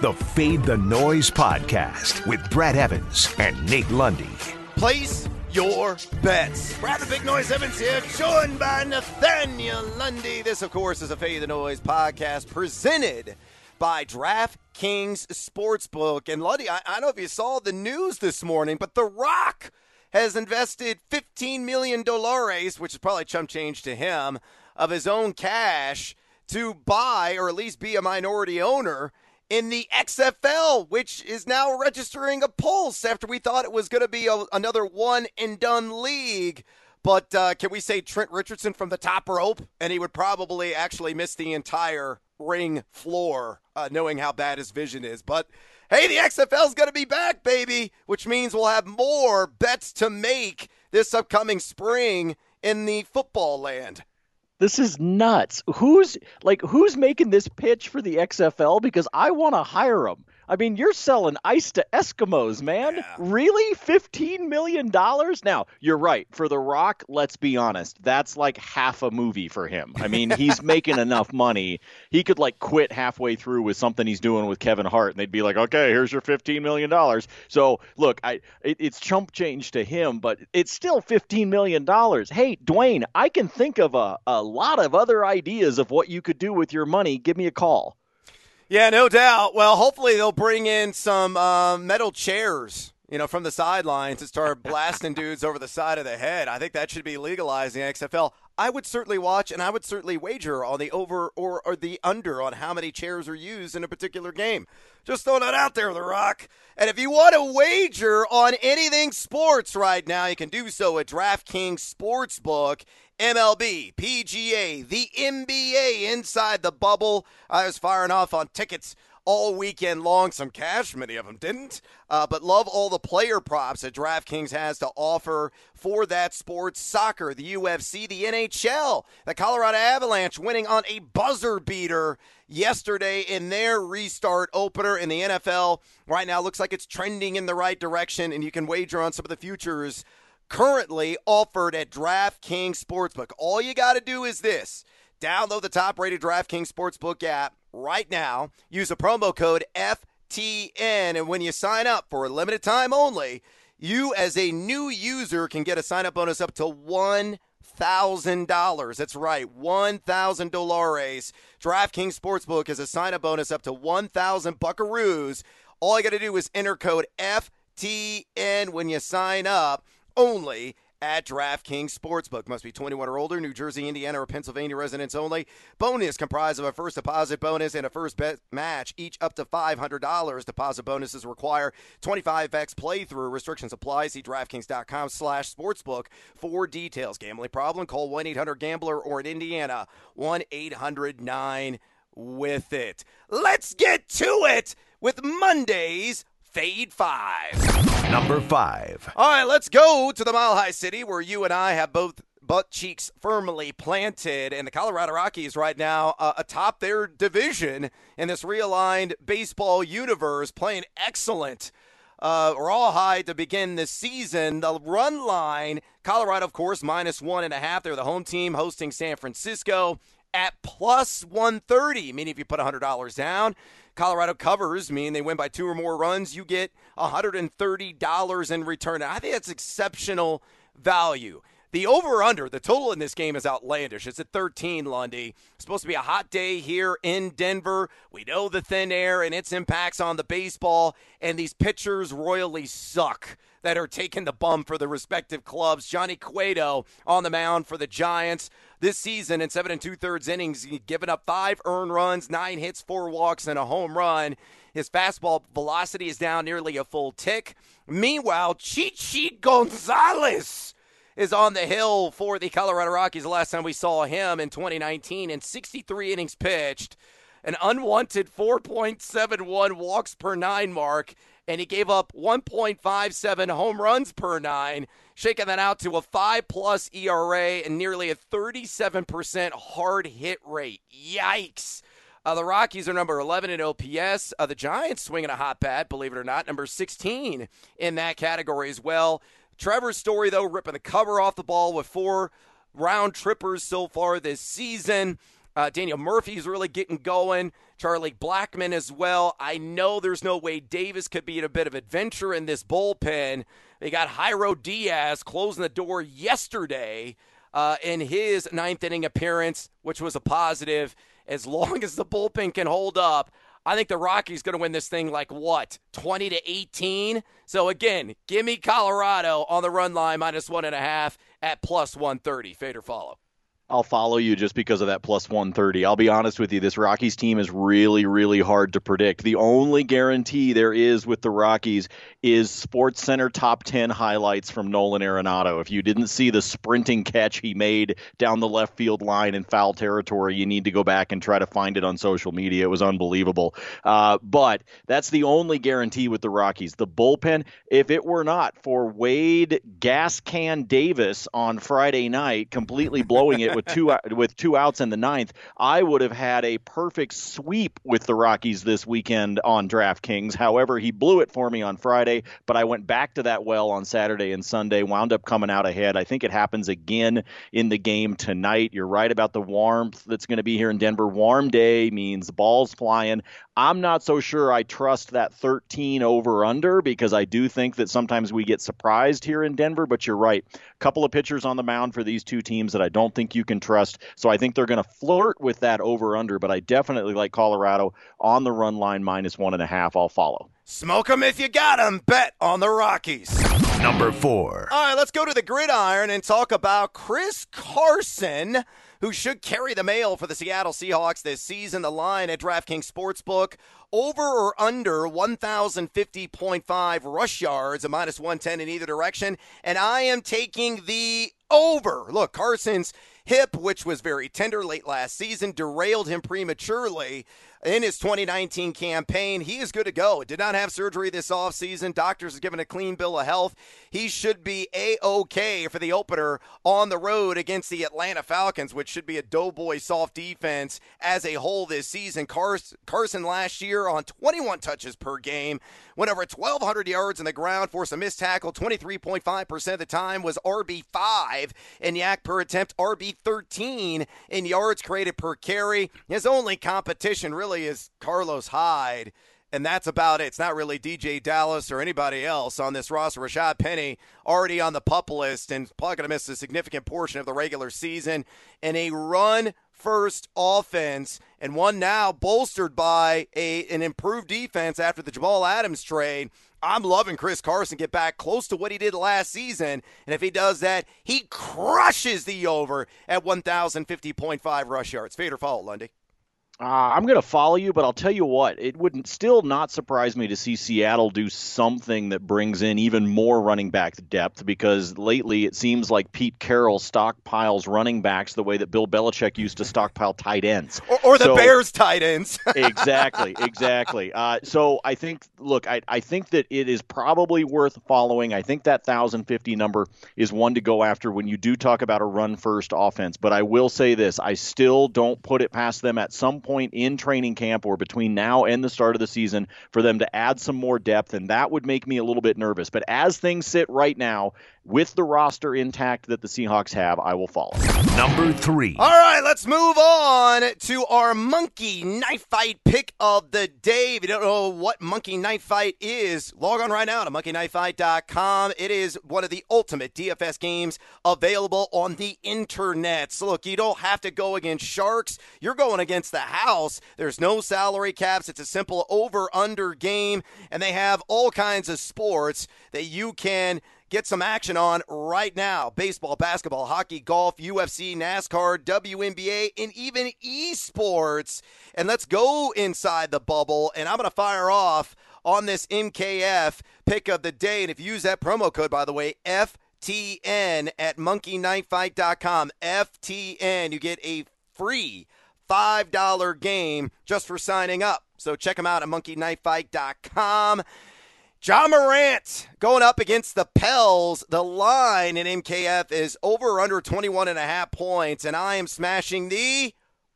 the Fade the Noise podcast with Brad Evans and Nate Lundy. Place your bets. Brad the Big Noise Evans here, joined by Nathaniel Lundy. This, of course, is a Fade the Noise podcast presented by DraftKings Sportsbook. And Lundy, I, I don't know if you saw the news this morning, but The Rock has invested $15 million, which is probably chump change to him, of his own cash to buy or at least be a minority owner in the XFL, which is now registering a pulse after we thought it was going to be a, another one and done league. But uh, can we say Trent Richardson from the top rope? And he would probably actually miss the entire ring floor, uh, knowing how bad his vision is. But hey, the XFL's going to be back, baby, which means we'll have more bets to make this upcoming spring in the football land. This is nuts. Who's like who's making this pitch for the XFL because I want to hire them. I mean, you're selling ice to Eskimos, man. Yeah. Really? $15 million? Now, you're right. For The Rock, let's be honest, that's like half a movie for him. I mean, he's making enough money. He could like quit halfway through with something he's doing with Kevin Hart, and they'd be like, okay, here's your $15 million. So, look, I it, it's chump change to him, but it's still $15 million. Hey, Dwayne, I can think of a, a lot of other ideas of what you could do with your money. Give me a call. Yeah, no doubt. Well, hopefully they'll bring in some uh, metal chairs, you know, from the sidelines to start blasting dudes over the side of the head. I think that should be legalized in the XFL. I would certainly watch and I would certainly wager on the over or, or the under on how many chairs are used in a particular game. Just throwing that out there, The Rock. And if you want to wager on anything sports right now, you can do so at DraftKings Sportsbook. MLB, PGA, the NBA inside the bubble. I was firing off on tickets all weekend long. Some cash, many of them didn't. Uh, but love all the player props that DraftKings has to offer for that sports soccer, the UFC, the NHL, the Colorado Avalanche winning on a buzzer beater yesterday in their restart opener in the NFL. Right now, looks like it's trending in the right direction, and you can wager on some of the futures currently offered at DraftKings Sportsbook. All you got to do is this download the top rated DraftKings Sportsbook app right now, use a promo code FTN, and when you sign up for a limited time only, you as a new user can get a sign up bonus up to $1,000. That's right, $1,000. DraftKings Sportsbook is a sign up bonus up to 1,000 buckaroos. All you got to do is enter code FTN when you sign up only at DraftKings Sportsbook. Must be 21 or older, New Jersey, Indiana, or Pennsylvania residents only. Bonus comprised of a first deposit bonus and a first bet match, each up to $500. Deposit bonuses require 25x playthrough. Restrictions apply. See DraftKings.com slash sportsbook for details. Gambling problem? Call 1-800-GAMBLER or in Indiana, 1-800-9 with it. Let's get to it with Monday's Fade 5. Number five. All right, let's go to the Mile High City where you and I have both butt cheeks firmly planted. And the Colorado Rockies, right now, uh, atop their division in this realigned baseball universe, playing excellent. Uh, rawhide to begin the season. The run line, Colorado, of course, minus one and a half. They're the home team hosting San Francisco at plus 130, meaning if you put $100 down, Colorado covers, meaning they win by two or more runs, you get $130 in return. I think that's exceptional value. The over under, the total in this game is outlandish. It's at 13, Lundy. It's supposed to be a hot day here in Denver. We know the thin air and its impacts on the baseball, and these pitchers royally suck that are taking the bum for the respective clubs. Johnny Cueto on the mound for the Giants this season in seven and two thirds innings, he's given up five earned runs, nine hits, four walks, and a home run. His fastball velocity is down nearly a full tick. Meanwhile, Chichi Gonzalez is on the hill for the Colorado Rockies. The last time we saw him in 2019 in 63 innings pitched, an unwanted 4.71 walks per nine mark, and he gave up 1.57 home runs per nine, shaking that out to a 5 plus ERA and nearly a 37% hard hit rate. Yikes. Uh, the Rockies are number 11 in OPS. Uh, the Giants swinging a hot bat, believe it or not, number 16 in that category as well. Trevor Story's, though, ripping the cover off the ball with four round trippers so far this season. Uh, Daniel Murphy's really getting going. Charlie Blackmon as well. I know there's no way Davis could be in a bit of adventure in this bullpen. They got Jairo Diaz closing the door yesterday uh, in his ninth inning appearance, which was a positive. As long as the bullpen can hold up, I think the Rockies going to win this thing like what, 20 to 18? So again, give me Colorado on the run line minus one and a half at plus 130. Fade or follow. I'll follow you just because of that plus 130. I'll be honest with you, this Rockies team is really, really hard to predict. The only guarantee there is with the Rockies is Sports Center top 10 highlights from Nolan Arenado. If you didn't see the sprinting catch he made down the left field line in foul territory, you need to go back and try to find it on social media. It was unbelievable. Uh, but that's the only guarantee with the Rockies. The bullpen, if it were not for Wade Gas Can Davis on Friday night, completely blowing it with two uh, with two outs in the ninth, I would have had a perfect sweep with the Rockies this weekend on DraftKings. However, he blew it for me on Friday, but I went back to that well on Saturday and Sunday, wound up coming out ahead. I think it happens again in the game tonight. You're right about the warmth that's going to be here in Denver. Warm day means balls flying. I'm not so sure I trust that 13 over under because I do think that sometimes we get surprised here in Denver, but you're right. A couple of pitchers on the mound for these two teams that I don't think you can trust. So I think they're going to flirt with that over under, but I definitely like Colorado on the run line minus one and a half. I'll follow. Smoke them if you got them. Bet on the Rockies. Number four. All right, let's go to the gridiron and talk about Chris Carson who should carry the mail for the Seattle Seahawks this season. The line at DraftKings Sportsbook over or under 1,050.5 rush yards, a minus 110 in either direction. And I am taking the over. Look, Carson's hip, which was very tender late last season, derailed him prematurely in his 2019 campaign. He is good to go. Did not have surgery this offseason. Doctors have given a clean bill of health. He should be A OK for the opener on the road against the Atlanta Falcons, which should be a doughboy soft defense as a whole this season. Carson last year on 21 touches per game went over 1,200 yards in the ground, forced a missed tackle 23.5% of the time, was RB5 in YAC per attempt, RB13 in yards created per carry. His only competition really is Carlos Hyde and that's about it. It's not really DeeJay Dallas or anybody else on this roster. Rashaad Penny already on the pup list and probably going to miss a significant portion of the regular season. And a run first offense and one now bolstered by a an improved defense after the Jamal Adams trade. I'm loving Chris Carson get back close to what he did last season. And if he does that, he crushes the over at 1,050.5 rush yards. Fade or follow, Lundy? Uh, I'm going to follow you, but I'll tell you what, it would still not surprise me to see Seattle do something that brings in even more running back depth because lately it seems like Pete Carroll stockpiles running backs the way that Bill Belichick used to stockpile tight ends. Or, or the so, Bears tight ends. exactly, exactly. Uh, so I think, look, I, I think that it is probably worth following. I think that 1,050 number is one to go after when you do talk about a run first offense. But I will say this I still don't put it past them at some point point in training camp or between now and the start of the season for them to add some more depth, and that would make me a little bit nervous. But as things sit right now, with the roster intact that the Seahawks have, I will follow. Number three. All right, let's move on to our monkey knife fight pick of the day. If you don't know what monkey knife fight is, log on right now to monkeyknifefight.com. It is one of the ultimate DFS games available on the internet. So look, you don't have to go against sharks. You're going against the house. There's no salary caps. It's a simple over under game, and they have all kinds of sports that you can Get some action on right now. Baseball, basketball, hockey, golf, UFC, NASCAR, WNBA, and even esports. And let's go inside the bubble. And I'm going to fire off on this MKF pick of the day. And if you use that promo code, by the way, FTN at monkeyknifefight.com, FTN, you get a free $5 game just for signing up. So check them out at monkeyknifefight.com. Ja Morant going up against the Pels. The line in MKF is over under 21 and a half points, and I am smashing the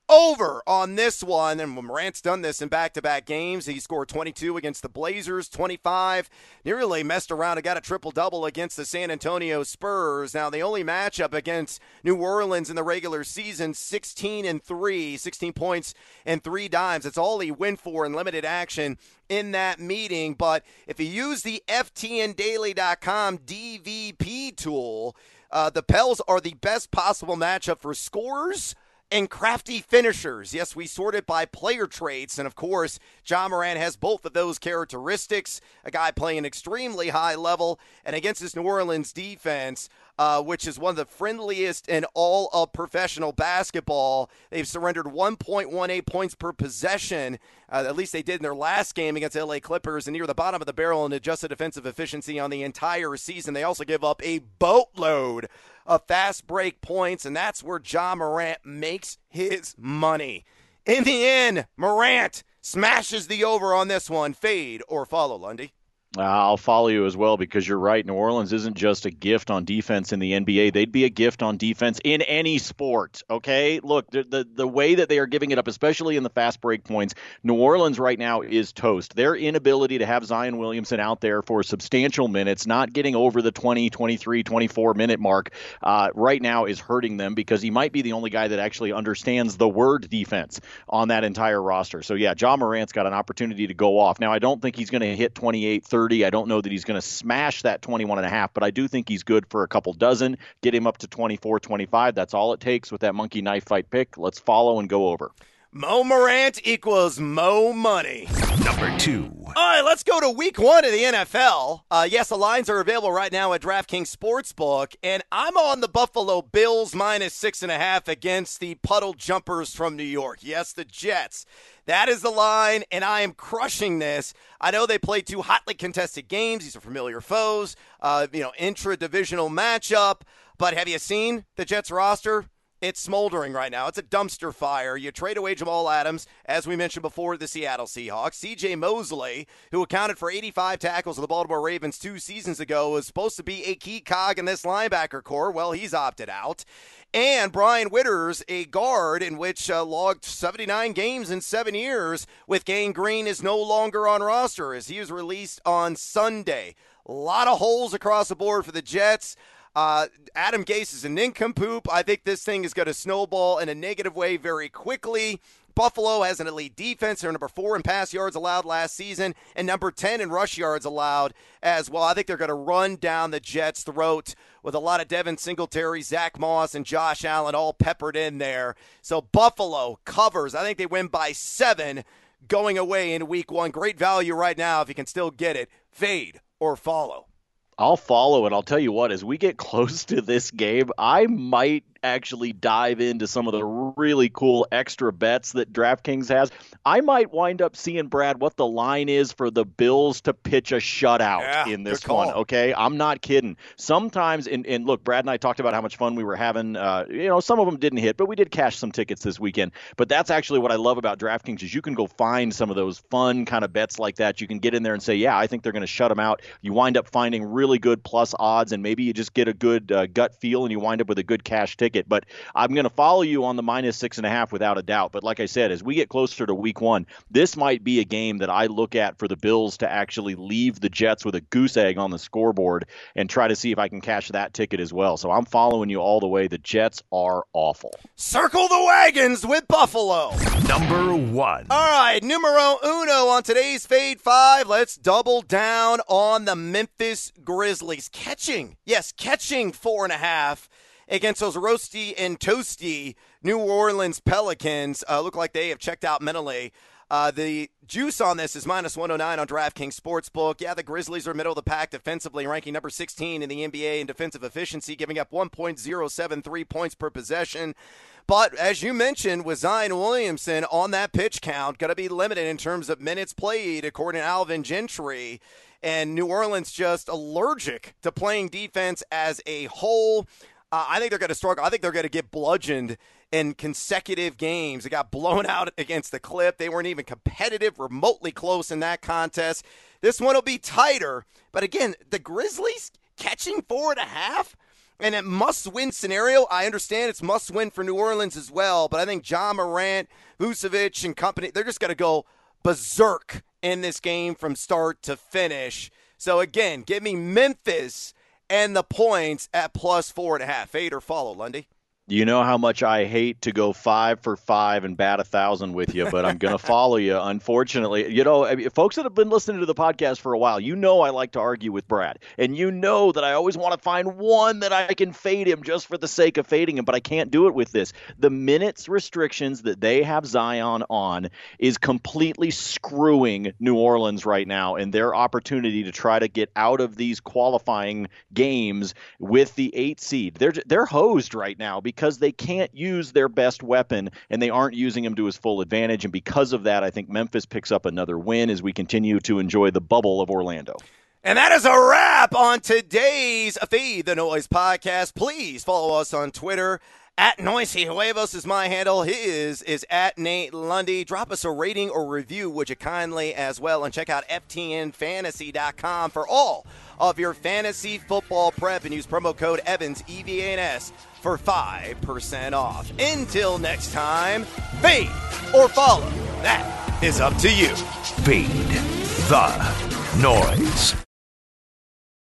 over on this one. And when Morant's done this in back to back games. He scored 22 against the Blazers, 25. Nearly messed around and got a triple double against the San Antonio Spurs. Now, the only matchup against New Orleans in the regular season, 16 and 3, 16 points and three dimes. That's all he went for in limited action in that meeting. But if you use the FTNDaily.com DVP tool, uh, the Pels are the best possible matchup for scores and crafty finishers. Yes, we sorted by player traits, and of course, Ja Morant has both of those characteristics. A guy playing extremely high level, and against this New Orleans defense, uh, which is one of the friendliest in all of professional basketball. They've surrendered 1.18 points per possession. Uh, at least they did in their last game against LA Clippers, and near the bottom of the barrel in adjusted defensive efficiency on the entire season. They also give up a boatload of fast break points, and that's where Ja Morant makes his money. In the end, Morant smashes the over on this one. Fade or follow, Lundy. I'll follow you as well because you're right. New Orleans isn't just a gift on defense in the NBA. They'd be a gift on defense in any sport. Okay, look, the, the the way that they are giving it up, especially in the fast break points, New Orleans right now is toast. Their inability to have Zion Williamson out there for substantial minutes, not getting over the 20, 23, 24 minute mark, uh, right now is hurting them because he might be the only guy that actually understands the word defense on that entire roster. So yeah, Ja Morant's got an opportunity to go off. Now I don't think he's going to hit 28, 30 30. I don't know that he's going to smash that 21 and a half, but I do think he's good for a couple dozen. Get him up to 24, 25. That's all it takes with that monkey knife fight pick. Let's follow and go over. Mo Morant equals Mo money. Number two. All right, let's go to week one of the NFL. Uh, yes, the lines are available right now at DraftKings Sportsbook, and I'm on the Buffalo Bills minus six and a half against the puddle jumpers from New York. Yes, the Jets. That is the line, and I am crushing this. I know they play two hotly contested games. These are familiar foes, uh, you know, intra divisional matchup. But have you seen the Jets roster? It's smoldering right now. It's a dumpster fire. You trade away Jamal Adams, as we mentioned before, the Seattle Seahawks. CJ Mosley, who accounted for 85 tackles of the Baltimore Ravens two seasons ago, was supposed to be a key cog in this linebacker corps. Well, he's opted out. And Brian Winters, a guard in which uh, logged 79 games in seven years with Gang Green, is no longer on roster as he was released on Sunday. A lot of holes across the board for the Jets. Uh, Adam Gase is a nincompoop. I think this thing is going to snowball in a negative way very quickly. Buffalo has an elite defense. They're number four in pass yards allowed last season and number 10 in rush yards allowed as well. I think they're going to run down the Jets' throat with a lot of Devin Singletary, Zach Moss, and Josh Allen all peppered in there. So Buffalo covers. I think they win by seven going away in week one. Great value right now if you can still get it. Fade or follow. I'll follow it. I'll tell you what, as we get close to this game, I might actually dive into some of the really cool extra bets that DraftKings has, I might wind up seeing Brad what the line is for the Bills to pitch a shutout yeah, in this one. Okay, I'm not kidding. Sometimes, and, and look, Brad and I talked about how much fun we were having. Uh, you know, some of them didn't hit, but we did cash some tickets this weekend. But that's actually what I love about DraftKings is you can go find some of those fun kind of bets like that. You can get in there and say, yeah, I think they're going to shut them out. You wind up finding really good plus odds, and maybe you just get a good uh, gut feel, and you wind up with a good cash ticket ticket. But I'm going to follow you on the minus six and a half without a doubt. But like I said, as we get closer to week one, this might be a game that I look at for the Bills to actually leave the Jets with a goose egg on the scoreboard and try to see if I can cash that ticket as well. So I'm following you all the way. The Jets are awful. Circle the wagons with Buffalo. Number one. All right, numero uno on today's Fade 5. Let's double down on the Memphis Grizzlies. Catching, yes, catching four and a half against those roasty and toasty New Orleans Pelicans. Uh, look like they have checked out mentally. Uh, the juice on this is minus 109 on DraftKings Sportsbook. Yeah, the Grizzlies are middle of the pack defensively, ranking number 16 in the NBA in defensive efficiency, giving up 1.073 points per possession. But as you mentioned, with Zion Williamson on that pitch count, going to be limited in terms of minutes played, according to Alvin Gentry. And New Orleans just allergic to playing defense as a whole. Uh, I think they're going to struggle. I think they're going to get bludgeoned in consecutive games. They got blown out against the Clip. They weren't even competitive, remotely close in that contest. This one will be tighter. But again, the Grizzlies catching four and a half. And a must win scenario, I understand it's must win for New Orleans as well, but I think Ja Morant, Vucevic, and company, they're just going to go berserk in this game from start to finish. So again, give me Memphis and the points at plus four and a half. Fade or follow, Lundy. You know how much I hate to go five for five and bat a thousand with you, but I'm going to follow you. Unfortunately, you know, I mean, folks that have been listening to the podcast for a while, you know, I like to argue with Brad, and you know that I always want to find one that I can fade him just for the sake of fading him, but I can't do it with this. The minutes restrictions that they have Zion on is completely screwing New Orleans right now, and their opportunity to try to get out of these qualifying games with the eight seed. They're they're hosed right now because because they can't use their best weapon and they aren't using him to his full advantage. And because of that, I think Memphis picks up another win as we continue to enjoy the bubble of Orlando. And that is a wrap on today's Feed the Noise podcast. Please follow us on Twitter. At Noisy Huevos is my handle. His is at Nate Lundy. Drop us a rating or review, would you kindly, as well. And check out FTNFantasy.com for all of your fantasy football prep and use promo code Evans, EVANS, for 5% off. Until next time, fade or follow. That is up to you. Feed the noise.